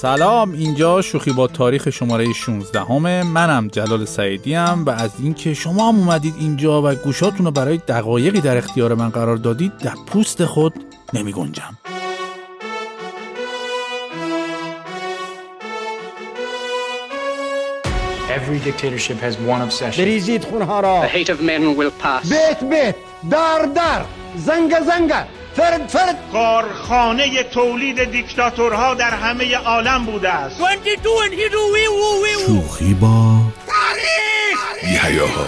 سلام اینجا شوخی با تاریخ شماره 16 همه منم جلال سعیدی ام و از اینکه شما هم اومدید اینجا و گوشاتون رو برای دقایقی در اختیار من قرار دادید در پوست خود نمی گنجم. Every dictatorship has one obsession. بریزید خونها را The hate of men will pass. بیت بیت در در زنگ زنگ فرد فرد. کارخانه تولید دیکتاتورها در همه عالم بوده است. شوخی با یحیاها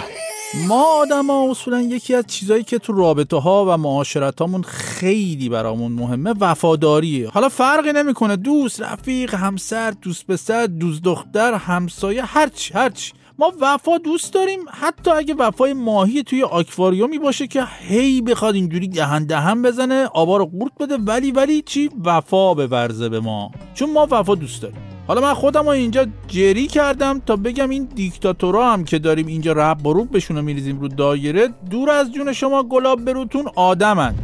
ما آدم ها اصولا یکی از چیزایی که تو رابطه ها و معاشرت هامون خیلی برامون مهمه وفاداریه. حالا فرقی نمی‌کنه. دوست رفیق همسر دوست پسر دوست دختر همسایه هرچی هرچی ما وفا دوست داریم. حتی اگه وفای ماهی توی آکواریومی باشه که هی بخواد اینجوری دهن دهن بزنه آبا رو قورت بده ولی ولی چی؟ وفا ورزه به ما. چون ما وفا دوست داریم. حالا من خودم رو اینجا جری کردم تا بگم این دیکتاتورا هم که داریم اینجا رب بروب بهشون رو میریزیم رو دایره دور از جون شما گلاب بروتون آدمن.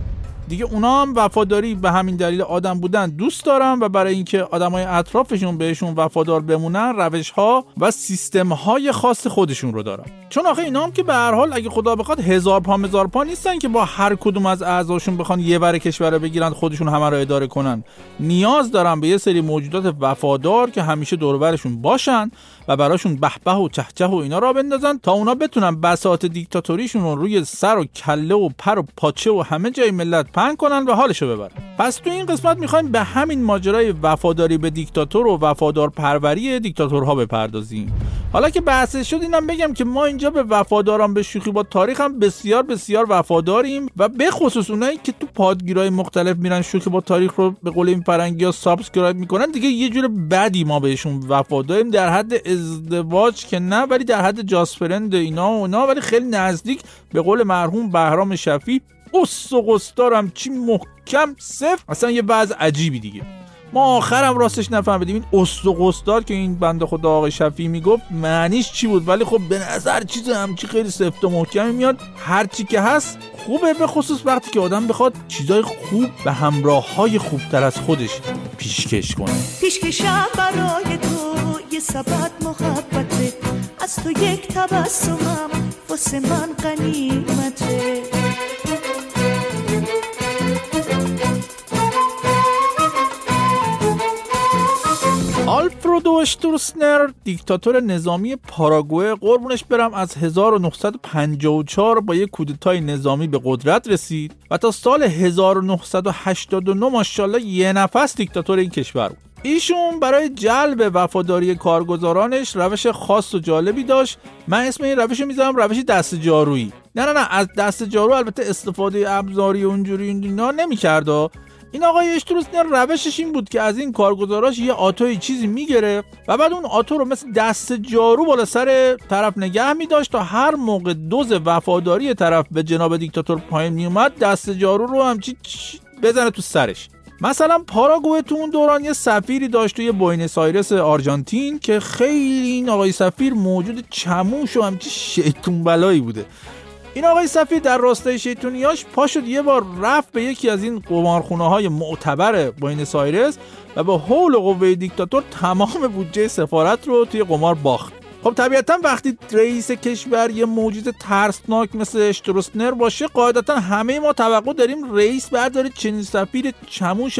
دیگه اونا هم وفاداری به همین دلیل آدم بودن دوست دارن و برای اینکه آدمای اطرافشون بهشون وفادار بمونن روش ها و سیستم های خاص خودشون رو دارن. چون آخه اینا هم که به هر حال اگه خدا بخواد هزار پا هزار پا نیستن که با هر کدوم از اعضاشون بخوان یه ور کشور رو بگیرن خودشون همه رو اداره کنن. نیاز دارن به یه سری موجودات وفادار که همیشه دورشون باشن و براشون به‌به و چه‌چه و اینا را بندازن تا اونا بتونن بساط دیکتاتوریشون رو روی سر و کله و پر و پاچه و همه جای ملت پهن کنن و حالشو ببرن. پس تو این قسمت می‌خوایم به همین ماجرای وفاداری به دیکتاتور و وفادار پروری دیکتاتورها بپردازیم. حالا که بحث شد اینم بگم که ما اینجا به وفاداران به شوخی با تاریخ هم بسیار بسیار وفاداریم و به خصوص اونایی که تو پادگیرای مختلف میرن شوخی با تاریخ رو به قول این فرنگی ها subscribe می‌کنن دیگه یه جور بدی ما بهشون وفاداریم در حد ازدواج که نه ولی در حد just friend اینا و اونا ولی خیلی نزدیک به قول مرحوم بهرام شفی قص و قصدارم چی محکم صفر. اصلا یه وضع عجیبی دیگه. ما آخرم راستش نفهمیدیم. این است و قصدار که این بنده خدا آقای شفی می‌گفت معنیش چی بود؟ ولی خب به نظر چیز همچی خیلی سفت و محکمی میاد. هرچی که هست خوبه به خصوص وقتی که آدم بخواد چیزای خوب به همراه های خوبتر از خودش پیشکش کنه. پیشکشم برای تو یه سبت محبته. از تو یک تبسمم واسه من قنیمته آلفرودو اشتورسنر دیکتاتور نظامی پاراگوئه. قربونش برم از 1954 با یک کودتای نظامی به قدرت رسید و تا سال 1989 ماشاءالله یه نفس دیکتاتور این کشور بود. ایشون برای جلب وفاداری کارگزارانش روش خاص و جالبی داشت. من اسم این روش می‌ذارم روش دست جارویی. نه نه نه از دست جارو البته استفاده ابزاری اونجوری اینا نمی‌کرد. این آقای اشتروسنر روشش این بود که از این کارگزاراش یه آتوی چیزی می‌گرفت و بعد اون آتو رو مثل دست جارو بالا سر طرف نگه میداشت تا هر موقع دوز وفاداری طرف به جناب دیکتاتور پایین میومد دست جارو رو همچی بزنه تو سرش. مثلا پاراگوه تو اون دوران یه سفیری داشت توی بوینس آیرس آرژانتین که خیلی این آقای سفیر موجود چموش و همچی شیطون بلایی بوده. این آقای سفیر در راستای شیطونیاش پا شد یه بار رفت به یکی از این قمارخونه های معتبر بوینس آیرس و به حول و قوه دیکتاتور تمام بودجه سفارت رو توی قمار باخت. خب طبیعتا وقتی رئیس کشور یه موجود ترسناک مثل اشتروسنر باشه قاعدتا همه ما توقع داریم رئیس برداره چنین سفیر چموش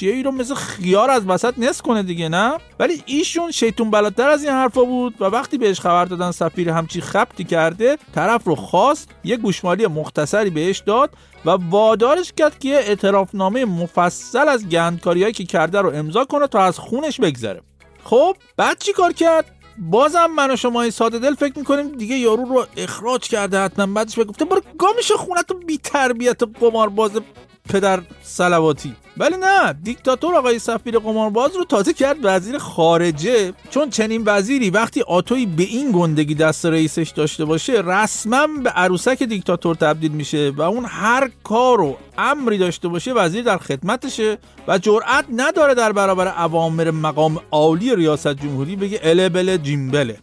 ای رو مثل خیار از وسط نصف کنه دیگه نه؟ ولی ایشون شیطون بلاتر از این حرفا بود و وقتی بهش خبر دادن سفیر همچی خبطی کرده طرف رو خواست یه گوشمالی مختصری بهش داد و وادارش کرد که یه اعترافنامه مفصل از گندکاریایی که کرده رو امضا کنه تا از خونش بگذره. خب بعد چی کار کرد؟ بازم من و شما ساده دل فکر می‌کنیم دیگه یارو رو اخراج کرده حتما بعدش بگفته برو گامش خونت بی تربیت باز پدر سلواتی. ولی نه دیکتاتور آقای سفیر قمارباز رو تازه کرد وزیر خارجه. چون چنین وزیری وقتی آتوی به این گندگی دست رئیسش داشته باشه رسما به عروسک دیکتاتور تبدیل میشه و اون هر کار و امری داشته باشه وزیر در خدمتشه و جرأت نداره در برابر اوامر مقام عالی ریاست جمهوری بگه اله بله جیمبله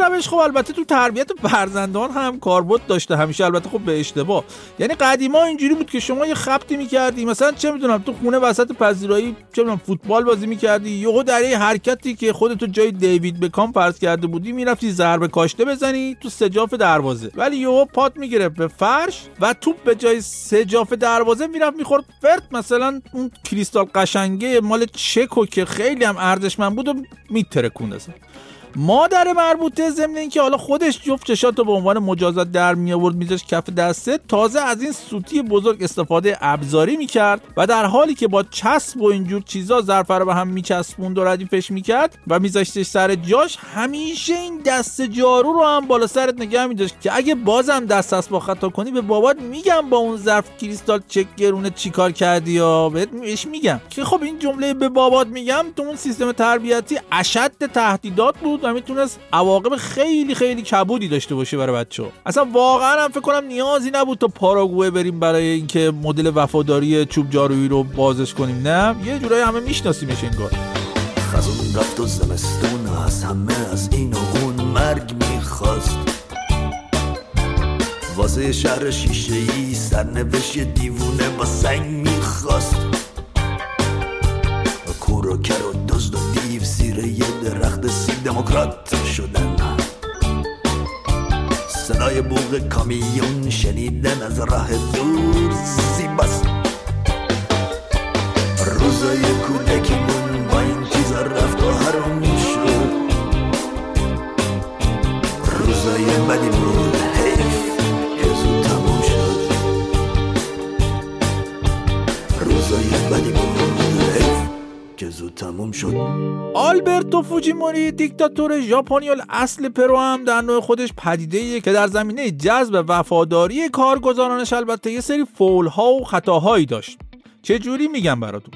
روش خب البته تو تربیت فرزندان هم کاربرد داشته همیشه البته خب به اشتباه. یعنی قدیما اینجوری بود که شما یه خبتی می‌کردی مثلا چه می‌دونم تو خونه وسط پذیرایی چه می‌دونم فوتبال بازی می‌کردی یهو در یه حرکتی که خودتو جای دیوید بکام فرض کرده بودی می‌رفتی ضربه کاشته بزنی تو سجاف دروازه. ولی یهو پات می‌گرفت به فرش و توپ به جای سجاف دروازه می‌رفت می‌خورد. فرد مثلا اون کریستال قشنگه مال چکو که خیلی هم ارزشمند بود و میترکوند مادر مربوطه ضمن اینکه حالا خودش جفت چشات رو به عنوان مجازات در می آورد میذاش کف دسته تازه از این سوتی بزرگ استفاده ابزاری می‌کرد و در حالی که با چسب و اینجور چیزا ظرف رو به هم میچسبوند و ردیفش می‌کرد و میذاشتش سر جاش همیشه این دست جارو رو هم بالا سرت نگه میداشت که اگه بازم دست با خطا کنی به بابات میگم با اون ظرف کریستال چک گرونه چیکار کردی یا؟ بهش میگم. که خب این جمله به بابات میگم تو اون سیستم تربیتی اشد تهدیدات بود. بود و می‌تونست عواقب خیلی خیلی کبودی داشته باشه برای بچه اصلا واقعا هم فکر کنم نیازی نبود تا پاراگوه بریم برای اینکه مدل وفاداری چوب جارویی رو بازش کنیم. نه یه جورایی همه میشناسیمش انگار. خزون رفت و زمستون از همه از این و اون مرگ می‌خواست. واسه شهر شیشه ای سرنوشت دیوونه با سنگ می‌خواست. دموکرات شدن. صدای بوغ کامیون شنیدن از راه دور زیباست. روزای کودکیمون با این چیزا رفت و حروم شد. روزای بدی بود تموم شد. آلبرتو فوجیموری دیکتاتور ژاپنی اصل پرو هم در نوع خودش پدیده که در زمینه جذب وفاداری کارگزارانش البته یه سری فول ها و خطاهایی داشت. چه جوری میگم براتون؟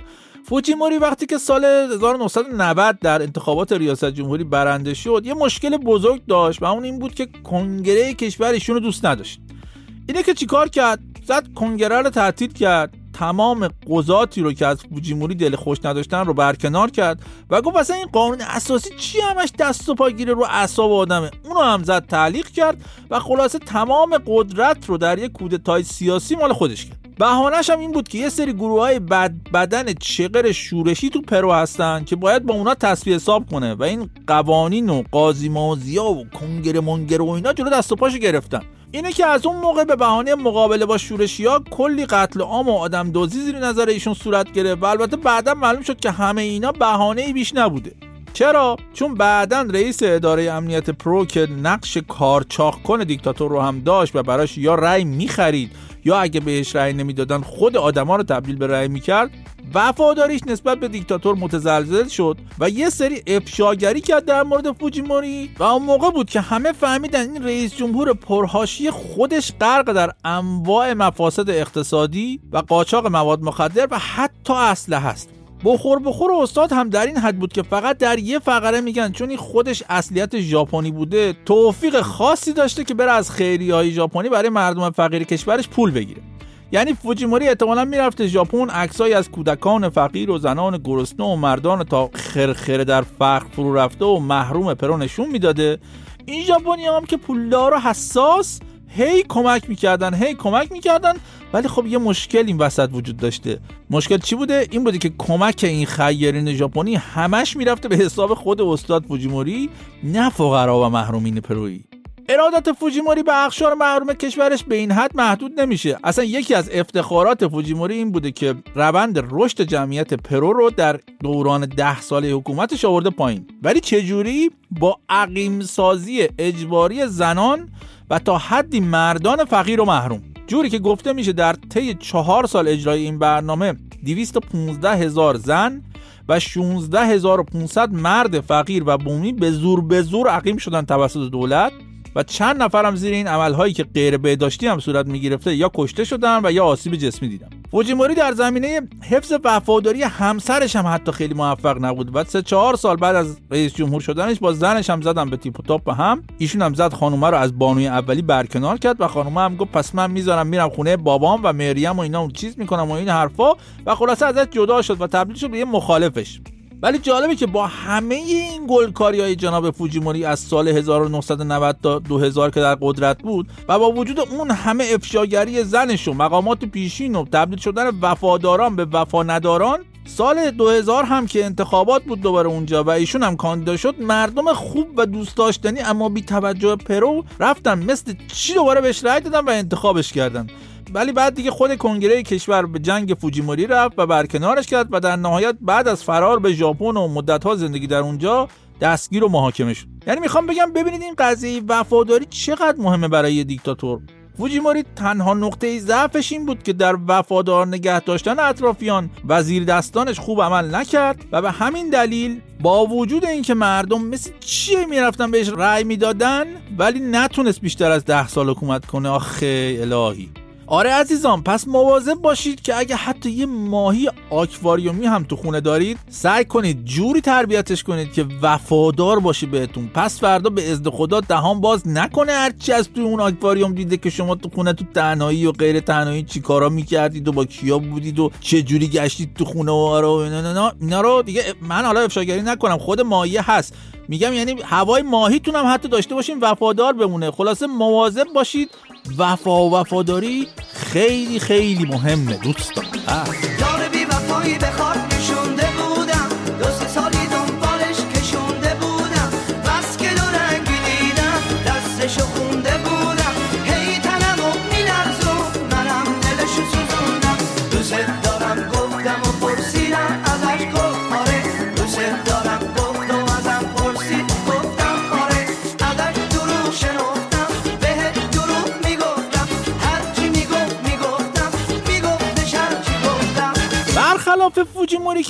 فوجیموری وقتی که سال 1990 در انتخابات ریاست جمهوری برنده شد یه مشکل بزرگ داشت و اون این بود که کنگره کشور ایشونو دوست نداشت. اینه که چیکار کرد؟ زد کنگره رو تعطیل کرد. تمام قضاتی رو که از فوجیموری دل خوش نداشتن رو برکنار کرد و گفت اصلا این قانون اساسی چی همش دست و پا گیره رو اعصاب آدمه؟ اونو هم زد تعلیق کرد و خلاصه تمام قدرت رو در یک کودتای سیاسی مال خودش کرد بهانش هم این بود که یه سری گروه های بد بدن چغر شورشی تو پرو هستن که باید با اونا تصفیه حساب کنه و این قوانین و قاضی مازیا و کنگره منگره و اینا جلو دست و پاشو گرفتن. اینه که از اون موقع به بهانه مقابله با شورشی ها کلی قتل عام و آدم دزدی زیر نظر ایشون صورت گرفت و البته بعدا معلوم شد که همه اینا بهانه ای بیش نبوده. چرا؟ چون بعدا رئیس اداره امنیت پرو که نقش کارچاق کن دیکتاتور رو هم داشت و براش یا رأی می‌خرید یا اگه بهش رأی نمی‌دادن خود آدما رو تبدیل به رأی می‌کرد وفاداریش نسبت به دیکتاتور متزلزل شد و یه سری افشاگری کرد در مورد فوجیموری و اون موقع بود که همه فهمیدن این رئیس جمهور پرحاشیه خودش غرق در انواع مفاسد اقتصادی و قاچاق مواد مخدر و حتی اسلحه هست بخور بخور استاد هم در این حد بود که فقط در یه فقره میگن. چون این خودش اصلیت ژاپنی بوده. توفیق خاصی داشته که بره از خیریه های ژاپنی برای مردم فقیر کشورش پول بگیره. یعنی فوجیموری احتمالا می‌رفته ژاپن عکسایی از کودکان فقیر و زنان گرسنه و مردان تا خرخره در فقر فرو رفته و محروم پرو نشون می‌داده. این ژاپنی هم که پولدار و حساس هی کمک می‌کردن هی کمک می‌کردن ولی خب یه مشکل این وسط وجود داشته. مشکل چی بوده؟ این بوده که کمک این خیرین ژاپنی همش می‌رفته به حساب خود استاد فوجیموری نه فقرا و محرومین پرویی ارادت فوجیموری به اخشار محروم کشورش به این حد محدود نمیشه. اصلا یکی از افتخارات فوجیموری این بوده که روند رشد جمعیت پرو رو در دوران ده ساله حکومتش آورده پایین. ولی چجوری با عقیم سازی اجباری زنان و تا حدی مردان فقیر و محروم. جوری که گفته میشه در طی چهار سال اجرای این برنامه 215 هزار زن و 16500 مرد فقیر و بومی به زور به زور عقیم شدن توسط دولت. و چند نفرم زیر این عملهایی که غیر بهداشتی هم صورت می‌گرفته یا کشته شدن و یا آسیب جسمی دیدن فوجیموری در زمینه حفظ وفاداری همسرش هم حتی خیلی موفق نبود. و سه چهار سال بعد از رئیس جمهور شدنش با زنش هم زدن به تیپ و تاپ هم. ایشون هم زد خانومه رو از بانوی اولی برکنار کرد و خانومه هم گفت پس من می‌ذارم میرم خونه بابام و مریم و اینا اون چیز می‌کنم و این حرفا. و خلاصه ازش جدا شد و تبدیل شد به یه مخالفش. ولی جالبه که با همه این گلکاری های جناب فوجیموری از سال 1990 تا 2000 که در قدرت بود و با وجود اون همه افشاگری زنش و مقامات پیشین و تبدیل شدن وفاداران به وفا نداران سال 2000 هم که انتخابات بود دوباره اونجا و ایشون هم کاندیدا شد مردم خوب و دوست داشتنی اما بی توجه پرو رفتن مثل چی دوباره بهش رأی دادن و انتخابش کردن. ولی بعد دیگه خود کنگره کشور به جنگ فوجیموری رفت و برکنارش کرد و در نهایت بعد از فرار به ژاپن و مدتها زندگی در اونجا دستگیر و محاکمه شد. یعنی می‌خوام بگم ببینید این قضیه وفاداری چقدر مهمه برای دیکتاتور. فوجیموری تنها نقطه ضعفش این بود که در وفادار نگه داشتن اطرافیان و زیر دستانش خوب عمل نکرد و به همین دلیل با وجود اینکه مردم مثل چیه می‌رفتن بهش رأی می‌دادن ولی نتونست بیشتر از ده سال حکومت کنه. آخه الهی. آره عزیزان پس مواظب باشید که اگه حتی یه ماهی آکواریومی هم تو خونه دارید سعی کنید جوری تربیتش کنید که وفادار باشه بهتون. پس فردا به ازد خدا دهان باز نکنه هرچی از توی اون آکواریوم دیده که شما تو خونه تو تنهایی و غیر تنهایی چیکارا می‌کردید و با کیا بودید و چه جوری گشتید تو خونه و آره اینا, اینا رو دیگه من حالا افشاگری نکنم خود ماهیه هست. میگم یعنی هوای ماهیتون هم حتی داشته باشین وفادار بمونه. خلاصه مواظب باشید. وفا و وفاداری خیلی خیلی مهمه دوستان یار بی وفایی به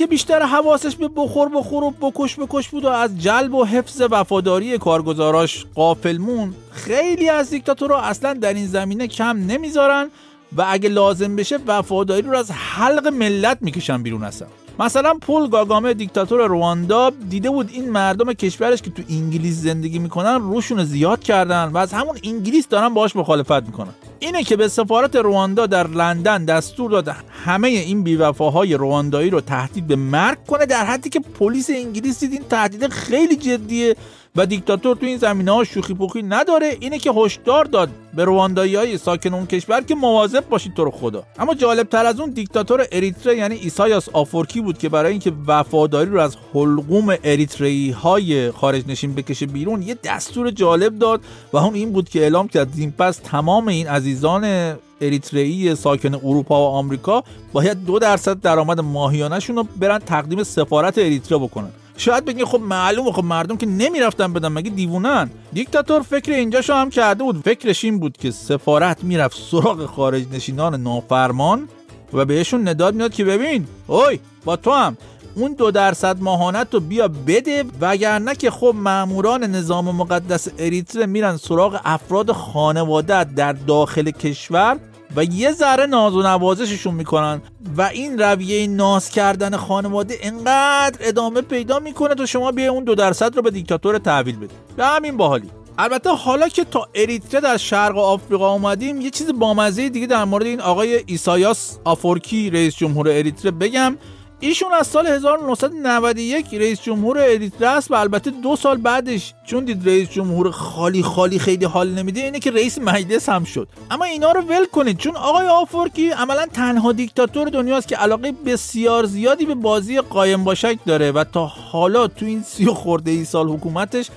که بیشتر حواسش به بخور بخور و بکش بکش بود و از جلب و حفظ وفاداری کارگزاراش قافلمون خیلی از دیکتاتورها اصلا در این زمینه کم نمی‌ذارن و اگه لازم بشه وفاداری رو از حلق ملت می‌کشن بیرون اصلا. مثلا پول گاگامه دیکتاتور رواندا دیده بود این مردم کشورش که تو انگلیس زندگی می‌کنن روشون رو زیاد کردن و از همون انگلیس دارن باهاش مخالفت می‌کنن. اینه که به سفارت رواندا در لندن دستور داده همه این بیوفاهای رواندایی رو تهدید به مرگ کنه در حدی که پلیس انگلیس دید این تهدید خیلی جدیه. و دیکتاتور تو این زمینه ها شوخی پوخی نداره. اینه که هشدار داد به رواندایی های ساکن اون کشور که مواظب باشید تو رو خدا. اما جالب تر از اون دیکتاتور اریتره یعنی ایسایاس آفورکی بود که برای اینکه وفاداری رو از حلقوم اریتری های خارج نشین بکشه بیرون یه دستور جالب داد و اون این بود که اعلام کرد این پس تمام این عزیزان اریتریایی ساکن اروپا و آمریکا باید دو درصد درآمد ماهیانهشون رو برن تقدیم سفارت اریتره بکنن. شاید بگین خب معلومه خب مردم که نمی‌رفتن بدن مگه دیوونن؟ دیکتاتور فکر اینجاشو هم کرده بود. فکرش این بود که سفارت می‌رفت سراغ خارج نشینان نافرمان و بهشون نداد میاد که ببین اوی با تو هم. اون دو درصد ماهانت رو بیا بده وگرنه که خب ماموران نظام مقدس اریتره میرن سراغ افراد خانواده در داخل کشور و یه ذره ناز و نوازششون می‌کنن. و این رویه ناز کردن خانواده انقدر ادامه پیدا می‌کنه تا شما بیا اون دو درصد رو به دیکتاتور تحویل بدید به همین باحالی. البته حالا که تا اریتره در شرق آفریقا اومدیم یه چیز بامزه دیگه در مورد این آقای ایسایاس آفورکی رئیس جمهور اریتره بگم. ایشون از سال 1991 رئیس جمهور اریتره است و البته دو سال بعدش چون دید رئیس جمهور خالی خالی خیلی حال نمیده اینه که رئیس مجلس هم شد. اما اینا رو ول کنید چون آقای آفورکی عملا تنها دیکتاتور دنیاست که علاقه بسیار زیادی به بازی قایم باشک داره و تا حالا تو این سی خورده ای سال حکومتش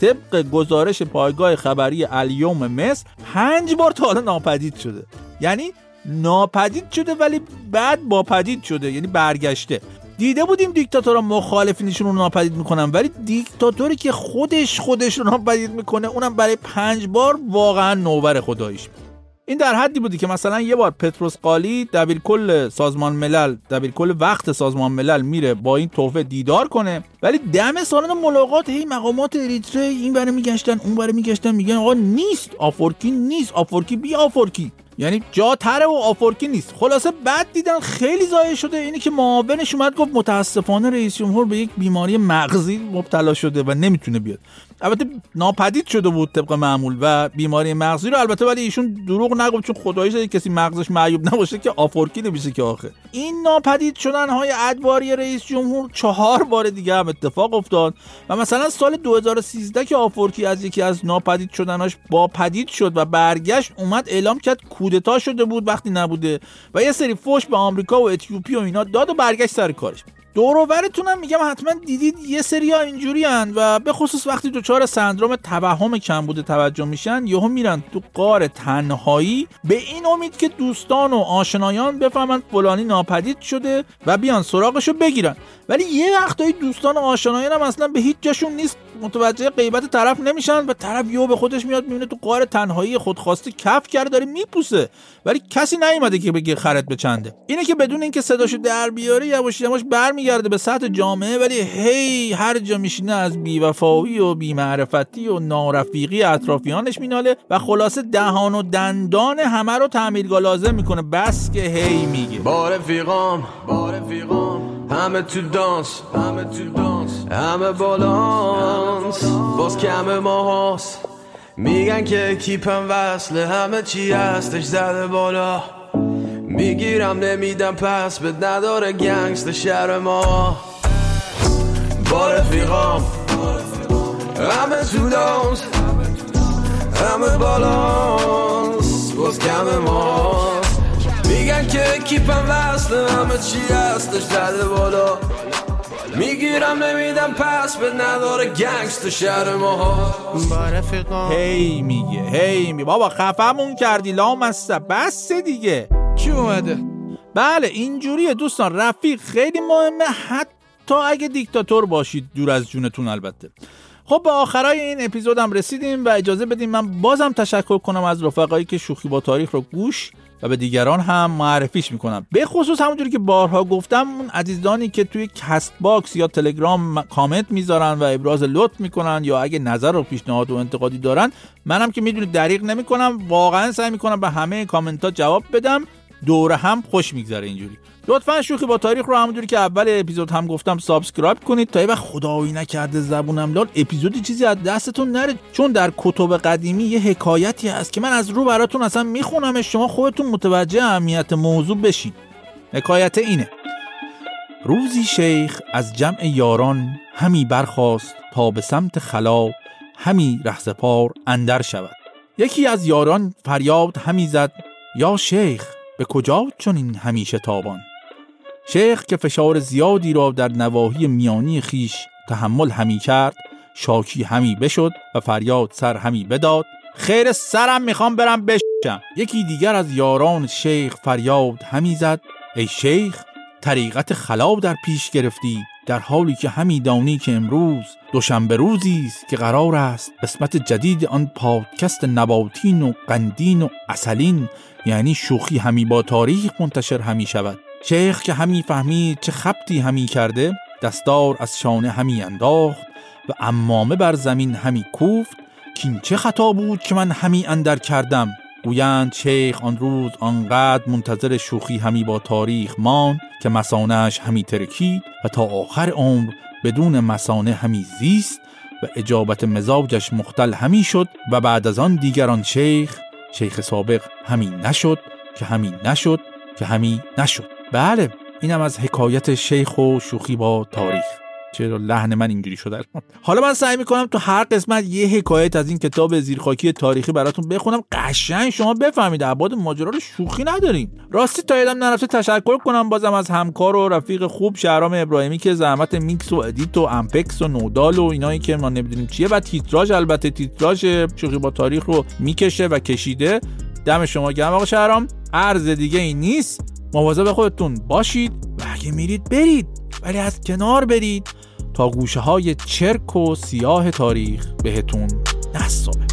طبق گزارش پایگاه خبری الیوم مصر پنج بار تا حالا ناپدید شده. یعنی ناپدید شده ولی بعد با پدید شده یعنی برگشته. دیده بودیم دیکتاتورها مخالفینشون رو ناپدید می‌کنن ولی دیکتاتوری که خودش خودش رو ناپدید می‌کنه اونم برای پنج بار واقعا نوبر خداییش. این در حدی بوده که مثلا یه بار پطروس غالی دبیر کل سازمان ملل دبیر کل وقت سازمان ملل میره با این تحفه دیدار کنه ولی دم سالن ملاقات هی مقامات اریتره این ور میگشتن اون ور میگشتن میگن آقا نیست آفورکی نیست آفورکی بی آفورکی. یعنی جا تره و آفورکی نیست. خلاصه بعد دیدن خیلی ضایع شده. اینه که معاونش اومد گفت متاسفانه رئیس جمهور به یک بیماری مغزی مبتلا شده و نمی‌تونه بیاد. البته ناپدید شده بود طبق معمول و بیماری مغزی رو. البته ولی ایشون دروغ نگفت چون خداییش تا کسی مغزش معیوب نباشه که آفورکی نمیشه که آخه. این ناپدید شدن های ادواری رئیس جمهور چهار بار دیگه هم اتفاق افتاد و مثلا سال 2013 که آفورکی از یکی از ناپدید شدناش با پدید شد و برگشت اومد اعلام کرد کودتا شده بود وقتی نبوده. و یه سری فوش به آمریکا و اتیوپی و اینا داد و برگشت سر کارش. دوروورتونم میگم حتما دیدید یه سری ها اینجوری و به خصوص وقتی دچار سندروم توهم کم بوده توجه میشن یهو میرن تو قار تنهایی. به این امید که دوستان و آشنایان بفهمن فلانی ناپدید شده و بیان سراغشو بگیرن. ولی یه وقتایی دوستان و آشنایان هم اصلا به هیچ جاشون نیست متوجه غیبت طرف نمیشن و طرف یهو به خودش میاد می‌بینه تو قار تنهایی خودخواسته کف کرده داره میپوسه. ولی کسی نیومده که بگه خرت به چنده. اینه که بدون اینکه صداشو در بیاره یواش یواش برمیگرده به سطح جامعه ولی هی هر جا میشینه از بیوفایی و بیمعرفتی و نارفیقی اطرافیانش میناله و خلاصه دهان و دندان همه رو تعمیرگاه لازم می‌کنه. بس که هی میگه. با رفیقام با رفیقام همه تو دانس همه تو دانس همه بالانس باز کم ما هاست. میگن که کیپم وصله همه چی هستش زده بالا. می‌گیرم نمیدم پس به نداره گنگست شهر ما. با رفیقام همه تو دانس همه بالانس باز کم ماست میگن که کیپم وصله همه چی هستش زده بالا. می‌گیرم نمیدم پس به نداره گنگست شهر ما هی میگه هی میگه. بابا خفمون کردی لامصب بس دیگه. کی اومده؟ بله اینجوریه دوستان. رفیق خیلی مهمه. حتی اگه دیکتاتور باشید دور از جونتون البته. خب به آخرای این اپیزودم رسیدیم و اجازه بدیم من بازم تشکر کنم از رفقایی که شوخی با تاریخ رو گوش و به دیگران هم معرفیش می‌کنن به خصوص همونجوری که بارها گفتم اون عزیزانی که توی CastBox یا تلگرام کامنت می‌ذارن و ابراز لطف می‌کنن یا اگه نظر و پیشنهاد و انتقادی دارن منم که می‌دونید دریغ نمی‌کنم واقعا سعی می‌کنم به همه کامنت ها جواب بدم. دور هم خوش میگذره اینجوری. لطفا شوخی با تاریخ رو همونجوری که اول اپیزود هم گفتم subscribe کنید یه وقت خدایی نکرده زبونم لال اپیزودی چیزی از دستتون نره. چون در کتب قدیمی یه حکایتی هست که من از رو براتون اصلا می‌خونم شما خودتون متوجه اهمیت موضوع بشین. حکایت اینه. روزی شیخ از جمع یاران همی برخاست تا به سمت خلا همی رهزپار اندر شود. یکی از یاران فریاد همی زد یا شیخ به کجا چنین همیشه تابان؟ شیخ که فشار زیادی را در نواحی میانی خیش تحمل همی کرد شاکی همی بشد و فریاد سر همی بداد. خیر سرم می‌خوام برم بشم. یکی دیگر از یاران شیخ فریاد همی زد. ای شیخ طریقت خلا در پیش گرفتی. در حالی که همی دانی که امروز دوشنبه روزی است که قرار است قسمت جدید آن پادکست نباتین و قندین و اصلین یعنی شوخی همی با تاریخ منتشر همی شود. شیخ که همی فهمید چه خبتی همی کرده دستار از شانه همی انداخت و امامه بر زمین همی کوفت که این چه خطا بود که من همی اندر کردم. گویند شیخ آن روز آنقدر منتظر شوخی همی با تاریخ مان که مسانش همی ترکید و تا آخر عمر بدون مثانه همی زیست و اجابت مزاجش مختل همی شد و بعد از آن دیگران شیخ شیخ سابق همی نشد که همی نشد که همی نشد. بله اینم از حکایت شیخ و شوخی با تاریخ. چرا لحن من اینجوری شده حالا من سعی می‌کنم تو هر قسمت یه حکایت از این کتاب زیرخاکی تاریخی براتون بخونم. قشنگ شما بفهمید ابعاد ماجرا رو شوخی نداریم راستی تا یادم نرفته تشکر کنم بازم از همکار و رفیق خوب شهرام ابراهیمی که زحمت میکس و edit و امپکس و نودال و اینایی که ما نمی‌دونیم چیه و تیتراژ البته تیتراژ شوخی با تاریخ رو می‌کشه و کشیده. دم شما گرم آقا شهرام. ارز دیگه این نیست. مواظب خودتون باشید و اگه میرید برید. ولی از کنار برید تا گوشه های چرک و سیاه تاریخ بهتون نصابه